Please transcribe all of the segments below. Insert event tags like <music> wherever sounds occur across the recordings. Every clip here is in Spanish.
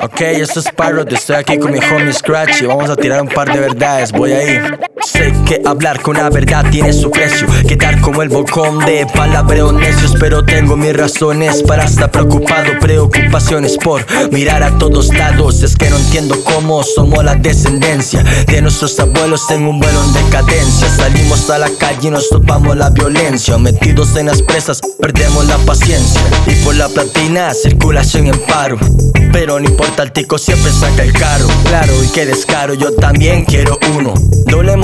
Ok, eso es Parrot, estoy aquí con mi homie Scratch y vamos a tirar un par de verdades, voy ahí. Sé que hablar con la verdad tiene su precio, quedar como el bocón de palabreo necios, pero tengo mis razones para estar preocupado, preocupaciones por mirar a todos lados, es que no entiendo cómo somos la descendencia de nuestros abuelos en un vuelo en decadencia, salimos a la calle y nos topamos la violencia, metidos en las presas perdemos la paciencia. Y por la platina circulación en paro. Pero no importa, el tico siempre saca el caro. Claro, y que descaro, yo también quiero uno.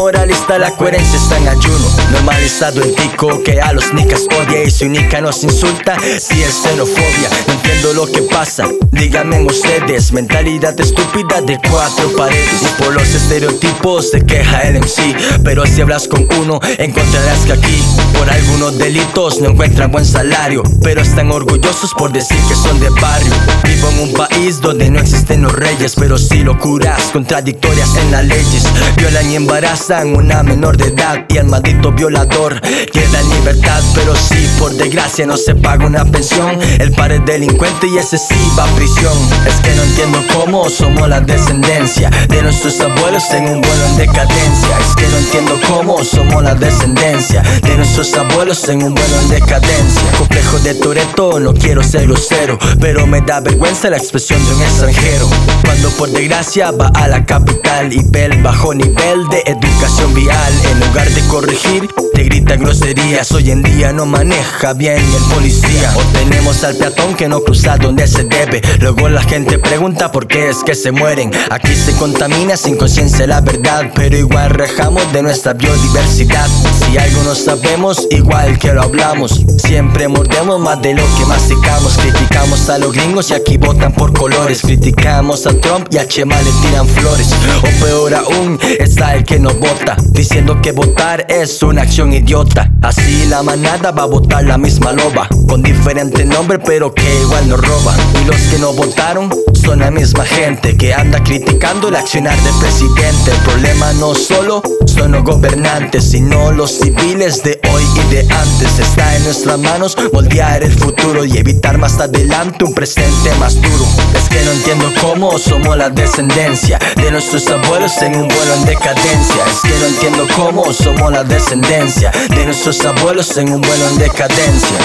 Moralista, la coherencia está en ayuno. Normalizado el tico que a los nicas odia y su nica nos insulta. Si es xenofobia, no entiendo lo que pasa. Díganme ustedes, mentalidad estúpida de cuatro paredes. Y por los estereotipos se queja el MC. Pero si hablas con uno, encontrarás que aquí, por algunos delitos, no encuentran buen salario. Pero están orgullosos por decir que son de barrio. Vivo en un país donde no existen los reyes, pero sí locuras contradictorias en las leyes. Violan y embarazan una menor de edad y el maldito violador queda en libertad, pero sí, por desgracia no se paga una pensión. El padre es delincuente y ese sí va a prisión. Es que no entiendo cómo somos la descendencia de nuestros abuelos en un vuelo en decadencia. No entiendo cómo somos la descendencia de nuestros abuelos en un vuelo en decadencia. Complejo de Toreto, no quiero ser grosero, pero me da vergüenza la expresión de un extranjero. Cuando por desgracia va a la capital y ve el bajo nivel de educación vial. En lugar de corregir, grita groserías. Hoy en día no maneja bien el policía. O tenemos al peatón que no cruza donde se debe. Luego la gente pregunta por qué es que se mueren. Aquí se contamina sin conciencia la verdad, pero igual rejamos de nuestra biodiversidad. Si algo no sabemos, igual que lo hablamos. Siempre mordemos más de lo que masticamos. Criticamos a los gringos y aquí votan por colores. Criticamos a Trump y a Chema le tiran flores. O peor aún, está el que no vota, diciendo que votar es una acción idiota. Así la manada va a votar la misma loba, con diferente nombre, pero que igual no roba. Y los que no votaron son la misma gente que anda criticando el accionar del presidente. El problema no solo son los gobernantes, sino los civiles de hoy de antes. Está en nuestras manos moldear el futuro y evitar más adelante un presente más duro. Es que no entiendo cómo somos la descendencia de nuestros abuelos en un vuelo en decadencia. Es que no entiendo cómo somos la descendencia de nuestros abuelos en un vuelo en decadencia.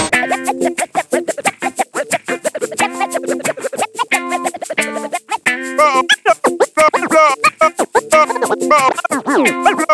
<laughs>